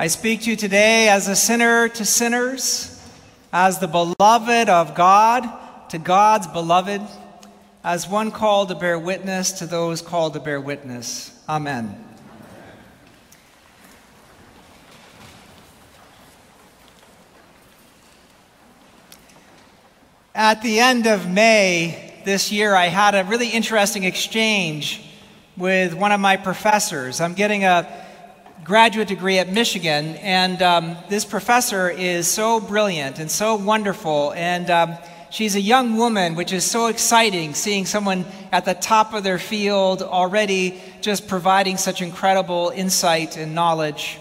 I speak to you today as a sinner to sinners, as the beloved of God to God's beloved, as one called to bear witness to those called to bear witness. Amen. At the end of May this year, I had a really interesting exchange with one of my professors. I'm getting a graduate degree at Michigan, and um, this professor is so brilliant and so wonderful. And um, she's a young woman, which is so exciting seeing someone at the top of their field already just providing such incredible insight and knowledge.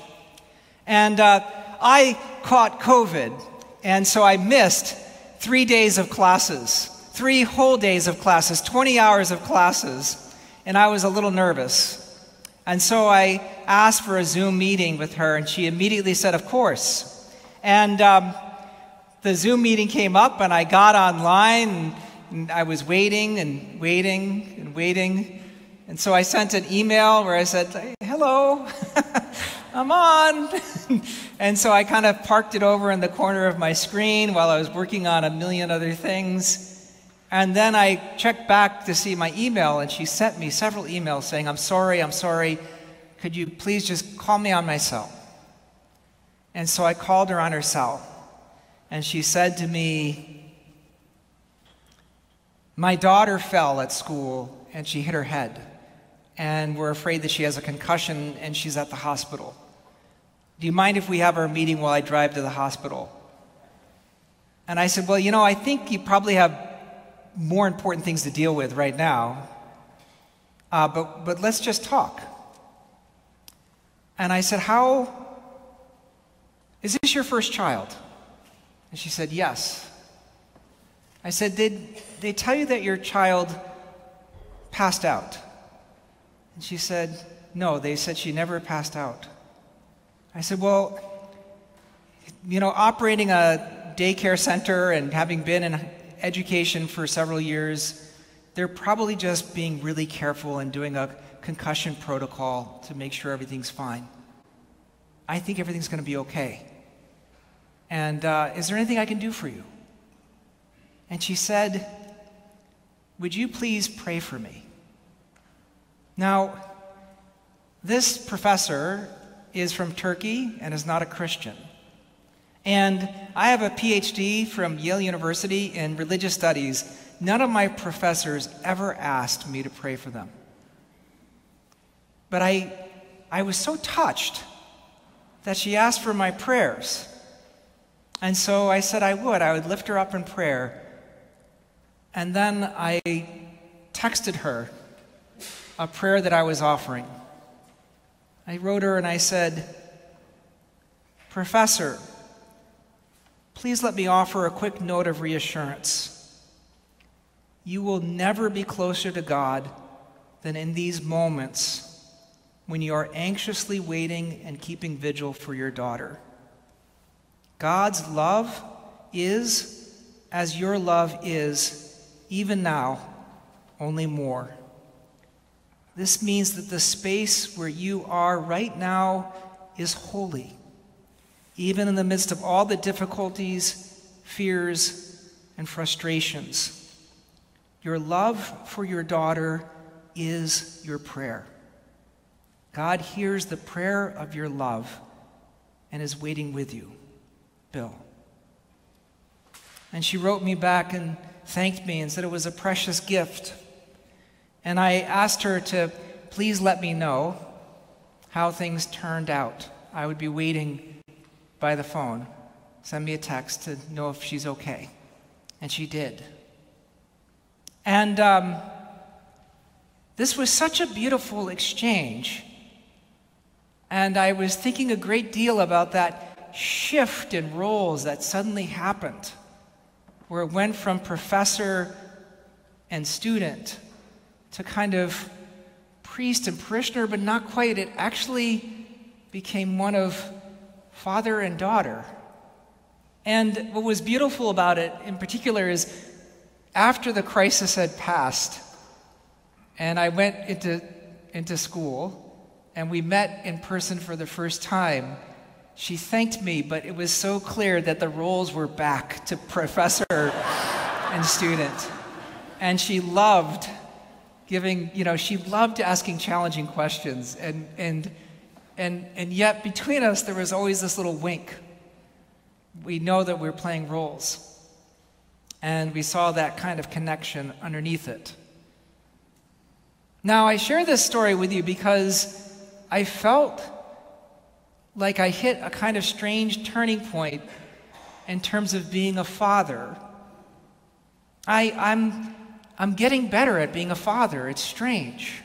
And uh, I caught COVID, and so I missed three days of classes, three whole days of classes, 20 hours of classes, and I was a little nervous. And so I asked for a Zoom meeting with her, and she immediately said, Of course. And um, the Zoom meeting came up, and I got online, and, and I was waiting and waiting and waiting. And so I sent an email where I said, Hello, I'm on. and so I kind of parked it over in the corner of my screen while I was working on a million other things. And then I checked back to see my email, and she sent me several emails saying, I'm sorry, I'm sorry. Could you please just call me on my cell? And so I called her on her cell, and she said to me, My daughter fell at school, and she hit her head, and we're afraid that she has a concussion, and she's at the hospital. Do you mind if we have our meeting while I drive to the hospital? And I said, Well, you know, I think you probably have more important things to deal with right now, uh, but, but let's just talk. And I said, How is this your first child? And she said, Yes. I said, Did they tell you that your child passed out? And she said, No, they said she never passed out. I said, Well, you know, operating a daycare center and having been in education for several years, they're probably just being really careful and doing a concussion protocol to make sure everything's fine. I think everything's going to be okay. And uh, is there anything I can do for you? And she said, Would you please pray for me? Now, this professor is from Turkey and is not a Christian. And I have a PhD from Yale University in religious studies. None of my professors ever asked me to pray for them. But I, I was so touched that she asked for my prayers. And so I said I would. I would lift her up in prayer. And then I texted her a prayer that I was offering. I wrote her and I said, Professor, please let me offer a quick note of reassurance. You will never be closer to God than in these moments when you are anxiously waiting and keeping vigil for your daughter. God's love is as your love is, even now, only more. This means that the space where you are right now is holy even in the midst of all the difficulties, fears, and frustrations. Your love for your daughter is your prayer. God hears the prayer of your love and is waiting with you. Bill. And she wrote me back and thanked me and said it was a precious gift. And I asked her to please let me know how things turned out. I would be waiting by the phone, send me a text to know if she's okay. And she did. And um, this was such a beautiful exchange And I was thinking a great deal about that shift in roles that suddenly happened, where it went from professor and student to kind of priest and parishioner, but not quite. It actually became one of father and daughter. And what was beautiful about it in particular is after the crisis had passed, and I went into, into school, and we met in person for the first time, she thanked me, but it was so clear that the roles were back to professor and student. And she loved giving, you know, she loved asking challenging questions. And, and, and, and yet, between us, there was always this little wink. We know that we're playing roles. And we saw that kind of connection underneath it. Now, I share this story with you because I felt like I hit a kind of strange turning point in terms of being a father. I, I'm, I'm getting better at being a father. It's strange.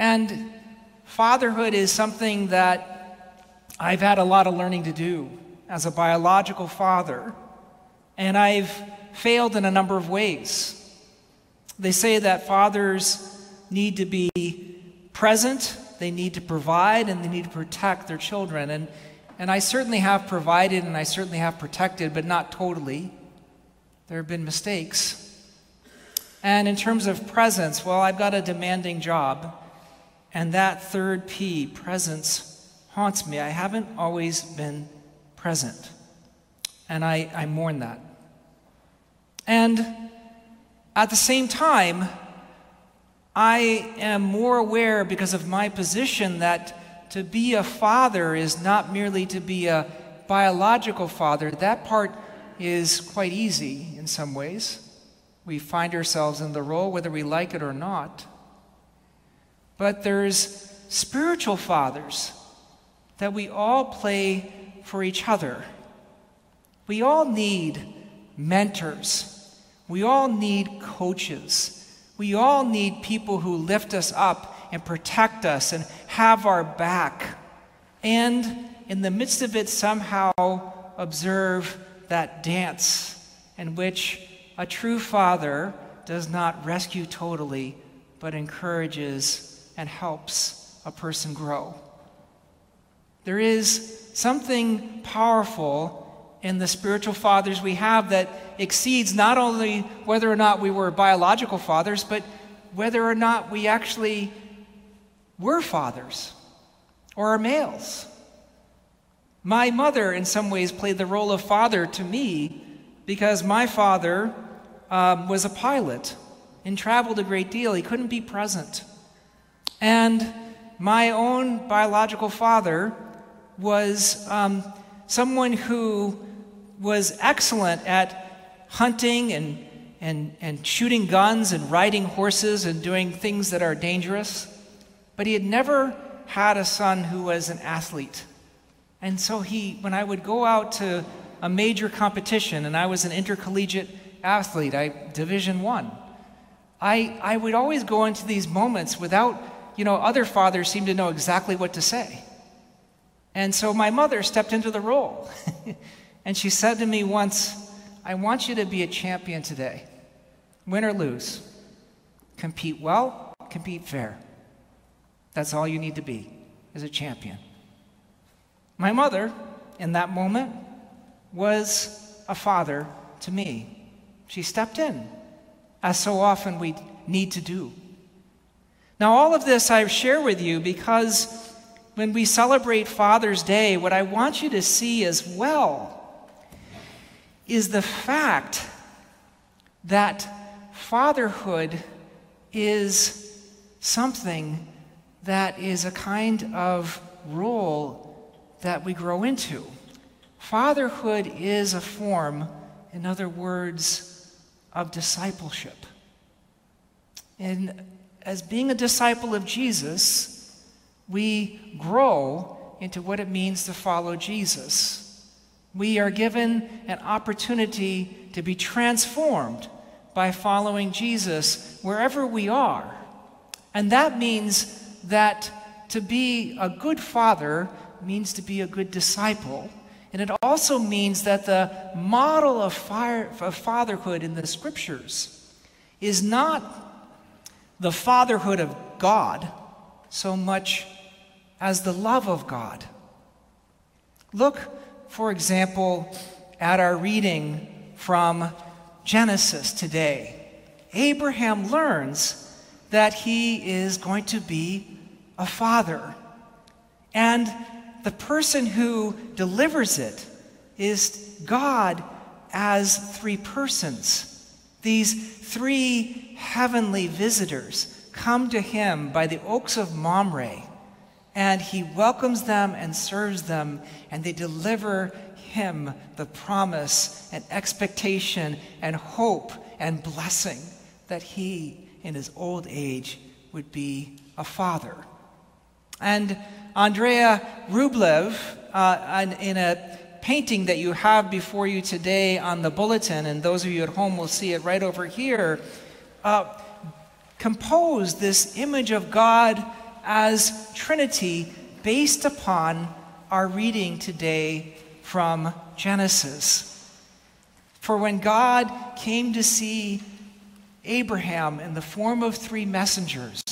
And fatherhood is something that I've had a lot of learning to do as a biological father. And I've failed in a number of ways. They say that fathers need to be present they need to provide and they need to protect their children. And, and I certainly have provided and I certainly have protected, but not totally. There have been mistakes. And in terms of presence, well, I've got a demanding job, and that third P, presence, haunts me. I haven't always been present, and I, I mourn that. And at the same time, I am more aware because of my position that to be a father is not merely to be a biological father. That part is quite easy in some ways. We find ourselves in the role whether we like it or not. But there's spiritual fathers that we all play for each other. We all need mentors. We all need coaches. We all need people who lift us up and protect us and have our back. And in the midst of it, somehow observe that dance in which a true father does not rescue totally, but encourages and helps a person grow. There is something powerful in the spiritual fathers we have that exceeds not only whether or not we were biological fathers, but whether or not we actually were fathers or are males. My mother, in some ways, played the role of father to me because my father um, was a pilot and traveled a great deal. He couldn't be present. And my own biological father was um, someone who was excellent at hunting and, and, and shooting guns and riding horses and doing things that are dangerous, but he had never had a son who was an athlete. And so he, when I would go out to a major competition and I was an intercollegiate athlete, I division 1. I I would always go into these moments without, you know, other fathers seem to know exactly what to say. And so my mother stepped into the role. And she said to me once, I want you to be a champion today, win or lose. Compete well, compete fair. That's all you need to be, is a champion. My mother, in that moment, was a father to me. She stepped in, as so often we need to do. Now, all of this I share with you because when we celebrate Father's Day, what I want you to see as well is the fact that fatherhood is something that is a kind of role that we grow into. Fatherhood is a form, in other words, of discipleship. And as being a disciple of Jesus, we grow into what it means to follow Jesus. We are given an opportunity to be transformed by following Jesus wherever we are. And that means that to be a good father means to be a good disciple. And it also means that the model of, fatherhood in the scriptures is not the fatherhood of God so much as the love of God. Look, for example, at our reading from Genesis today. Abraham learns that he is going to be a father. And the person who delivers it is God as three persons. These three heavenly visitors come to him by the oaks of Mamre, and he welcomes them and serves them, and they deliver him the promise and expectation and hope and blessing that he, in his old age, would be a father. And Andrei Rublev, uh, in a painting that you have before you today on the bulletin, and those of you at home will see it right over here, uh, composed this image of God as Trinity based upon our reading today from Genesis. For when God came to see Abraham in the form of three messengers,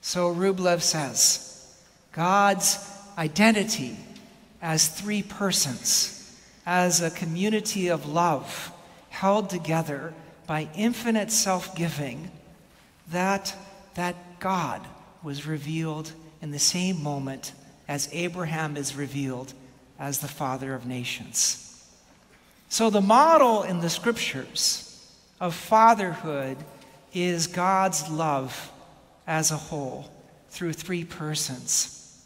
so Rublev says, God's identity as three persons, as a community of love held together by infinite self giving, that, that God was revealed in the same moment as Abraham is revealed as the father of nations. So, the model in the scriptures of fatherhood is God's love as a whole through three persons.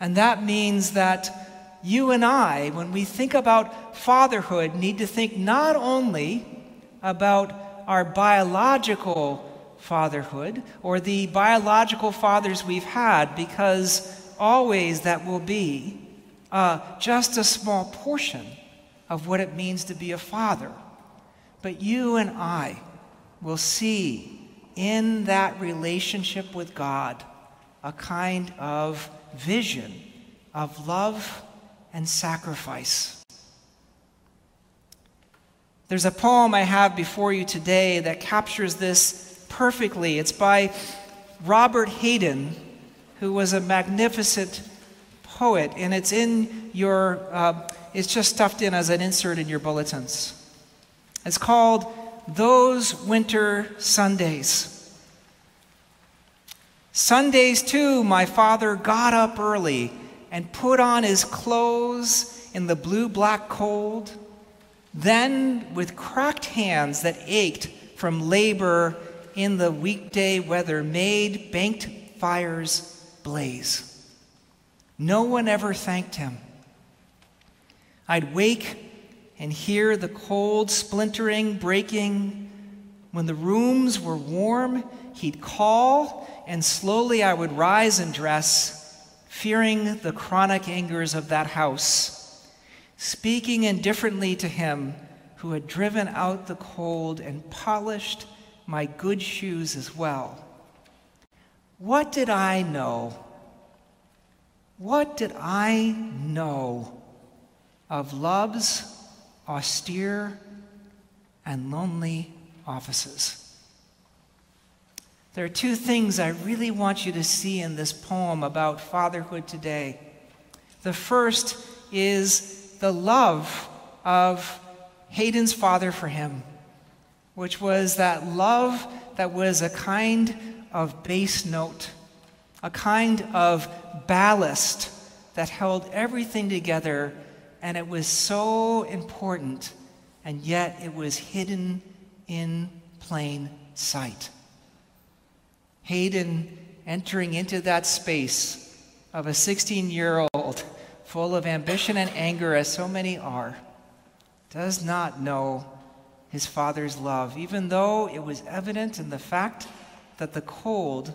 And that means that you and I, when we think about fatherhood, need to think not only about our biological fatherhood or the biological fathers we've had, because always that will be uh, just a small portion of what it means to be a father. But you and I will see in that relationship with God a kind of vision of love and sacrifice. There's a poem I have before you today that captures this perfectly. It's by Robert Hayden, who was a magnificent poet, and it's in your, uh, it's just stuffed in as an insert in your bulletins. It's called Those Winter Sundays. Sundays, too, my father got up early and put on his clothes in the blue black cold. Then, with cracked hands that ached from labor in the weekday weather, made banked fires blaze. No one ever thanked him. I'd wake and hear the cold splintering, breaking. When the rooms were warm, he'd call and slowly I would rise and dress, fearing the chronic angers of that house, speaking indifferently to him who had driven out the cold and polished my good shoes as well. What did I know? What did I know of love's austere and lonely offices? There are two things I really want you to see in this poem about fatherhood today. The first is the love of Hayden's father for him, which was that love that was a kind of bass note, a kind of ballast that held everything together, and it was so important, and yet it was hidden in plain sight. Hayden entering into that space of a 16 year old full of ambition and anger, as so many are, does not know his father's love, even though it was evident in the fact that the cold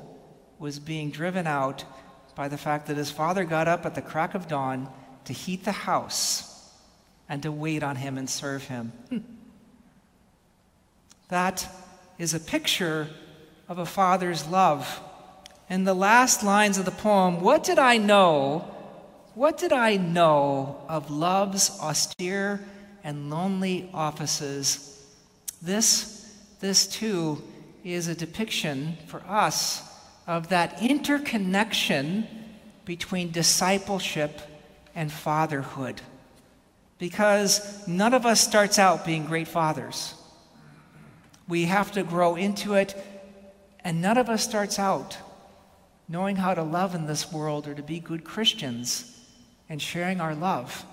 was being driven out by the fact that his father got up at the crack of dawn to heat the house and to wait on him and serve him. that is a picture of a father's love in the last lines of the poem, What did I know? What did I know of love's austere and lonely offices? This, this too, is a depiction for us of that interconnection between discipleship and fatherhood. Because none of us starts out being great fathers. We have to grow into it, and none of us starts out knowing how to love in this world or to be good Christians and sharing our love.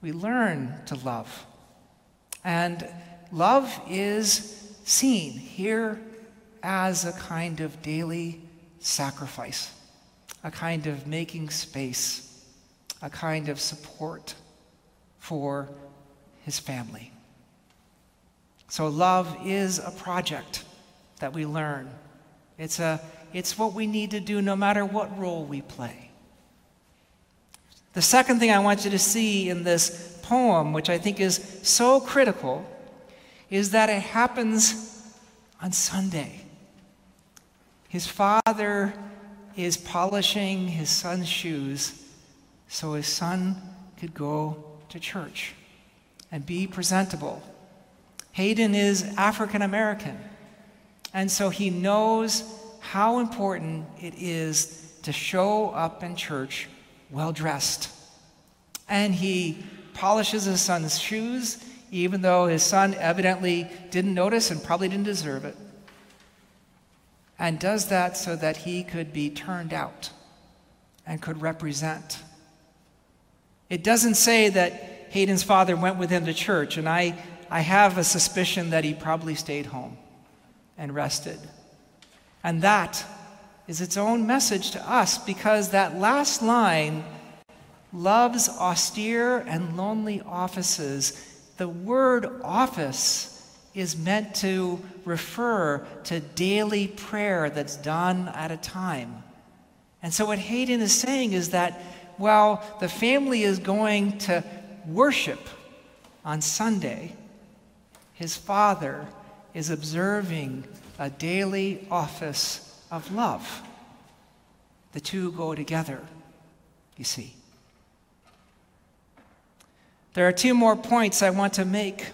We learn to love. And love is seen here as a kind of daily sacrifice, a kind of making space, a kind of support for his family. So, love is a project that we learn. It's, a, it's what we need to do no matter what role we play. The second thing I want you to see in this poem, which I think is so critical, is that it happens on Sunday. His father is polishing his son's shoes so his son could go to church and be presentable Hayden is African American. And so he knows how important it is to show up in church well dressed. And he polishes his son's shoes, even though his son evidently didn't notice and probably didn't deserve it. And does that so that he could be turned out and could represent. It doesn't say that Hayden's father went with him to church, and I I have a suspicion that he probably stayed home and rested. And that is its own message to us because that last line, love's austere and lonely offices, the word office is meant to refer to daily prayer that's done at a time. And so, what Hayden is saying is that while the family is going to worship on Sunday, his father is observing a daily office of love. The two go together, you see. There are two more points I want to make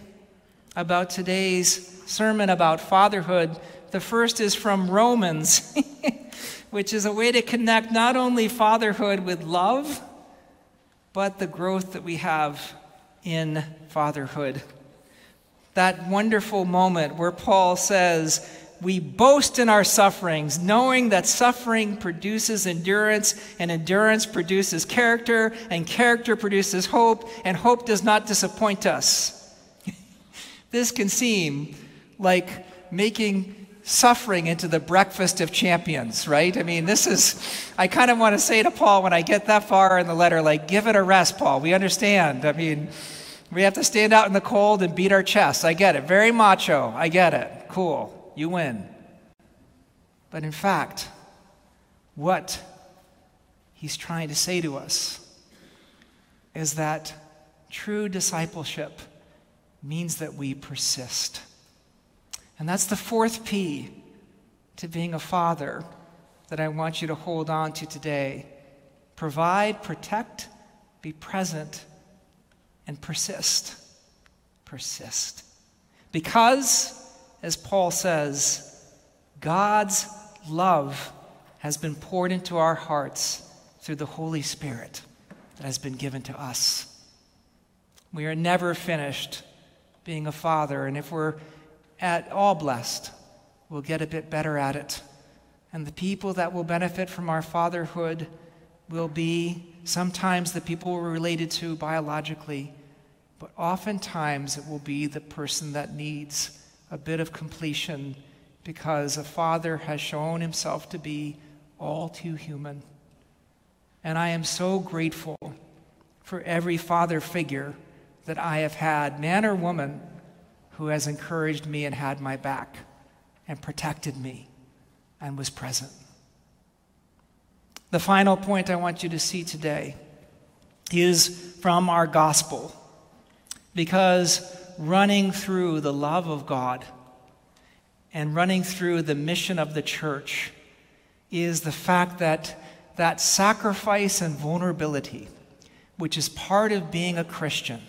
about today's sermon about fatherhood. The first is from Romans, which is a way to connect not only fatherhood with love, but the growth that we have in fatherhood that wonderful moment where Paul says, We boast in our sufferings, knowing that suffering produces endurance, and endurance produces character, and character produces hope, and hope does not disappoint us. this can seem like making suffering into the breakfast of champions, right? I mean, this is, I kind of want to say to Paul when I get that far in the letter, like, give it a rest, Paul. We understand. I mean, we have to stand out in the cold and beat our chests. I get it. Very macho. I get it. Cool. You win. But in fact, what he's trying to say to us is that true discipleship means that we persist. And that's the fourth P to being a father that I want you to hold on to today. Provide, protect, be present, and persist. Persist. Because, as Paul says, God's love has been poured into our hearts through the Holy Spirit that has been given to us. We are never finished being a father, and if we're at all blessed, we'll get a bit better at it. And the people that will benefit from our fatherhood will be sometimes the people we're related to biologically, but oftentimes it will be the person that needs a bit of completion because a father has shown himself to be all too human. And I am so grateful for every father figure that I have had, man or woman, who has encouraged me and had my back and protected me and was present. The final point I want you to see today is from our gospel because running through the love of God and running through the mission of the church is the fact that that sacrifice and vulnerability, which is part of being a Christian,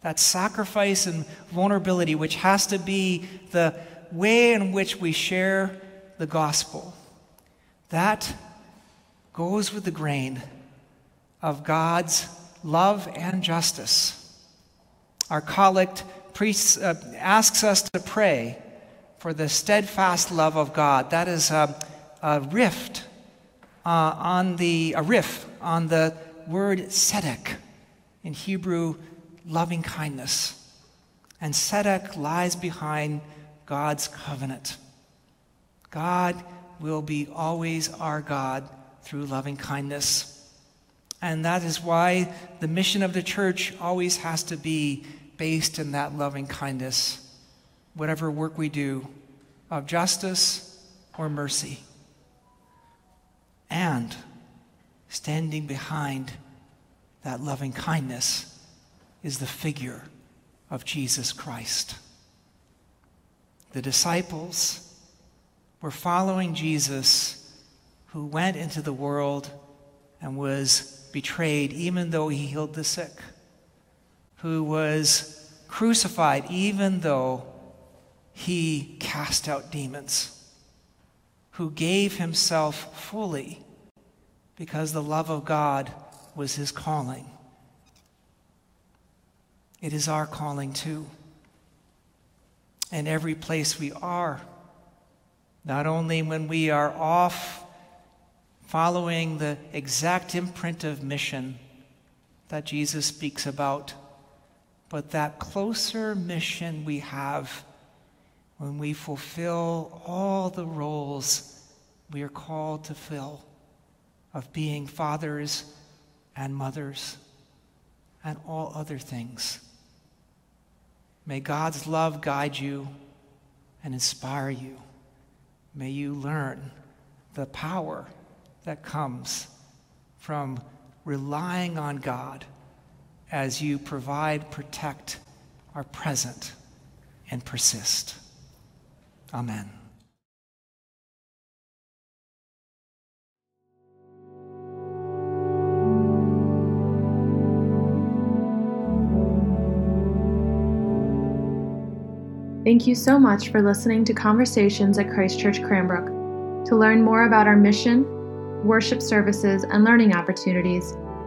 that sacrifice and vulnerability, which has to be the way in which we share the gospel, that goes with the grain of God's love and justice. Our collect priest, uh, asks us to pray for the steadfast love of God. That is a, a rift uh, on the a riff on the word tzedek in Hebrew, loving kindness. And tzedek lies behind God's covenant. God will be always our God through loving kindness. And that is why the mission of the church always has to be based in that loving kindness, whatever work we do of justice or mercy. And standing behind that loving kindness is the figure of Jesus Christ. The disciples were following Jesus who went into the world and was betrayed even though he healed the sick, who was crucified even though he cast out demons, who gave himself fully because the love of God was his calling. It is our calling too. And every place we are, not only when we are off following the exact imprint of mission that Jesus speaks about, but that closer mission we have when we fulfill all the roles we are called to fill of being fathers and mothers and all other things. May God's love guide you and inspire you. May you learn the power that comes from relying on God as you provide, protect, are present, and persist. Amen. Thank you so much for listening to Conversations at Christ Church Cranbrook. To learn more about our mission, worship services, and learning opportunities,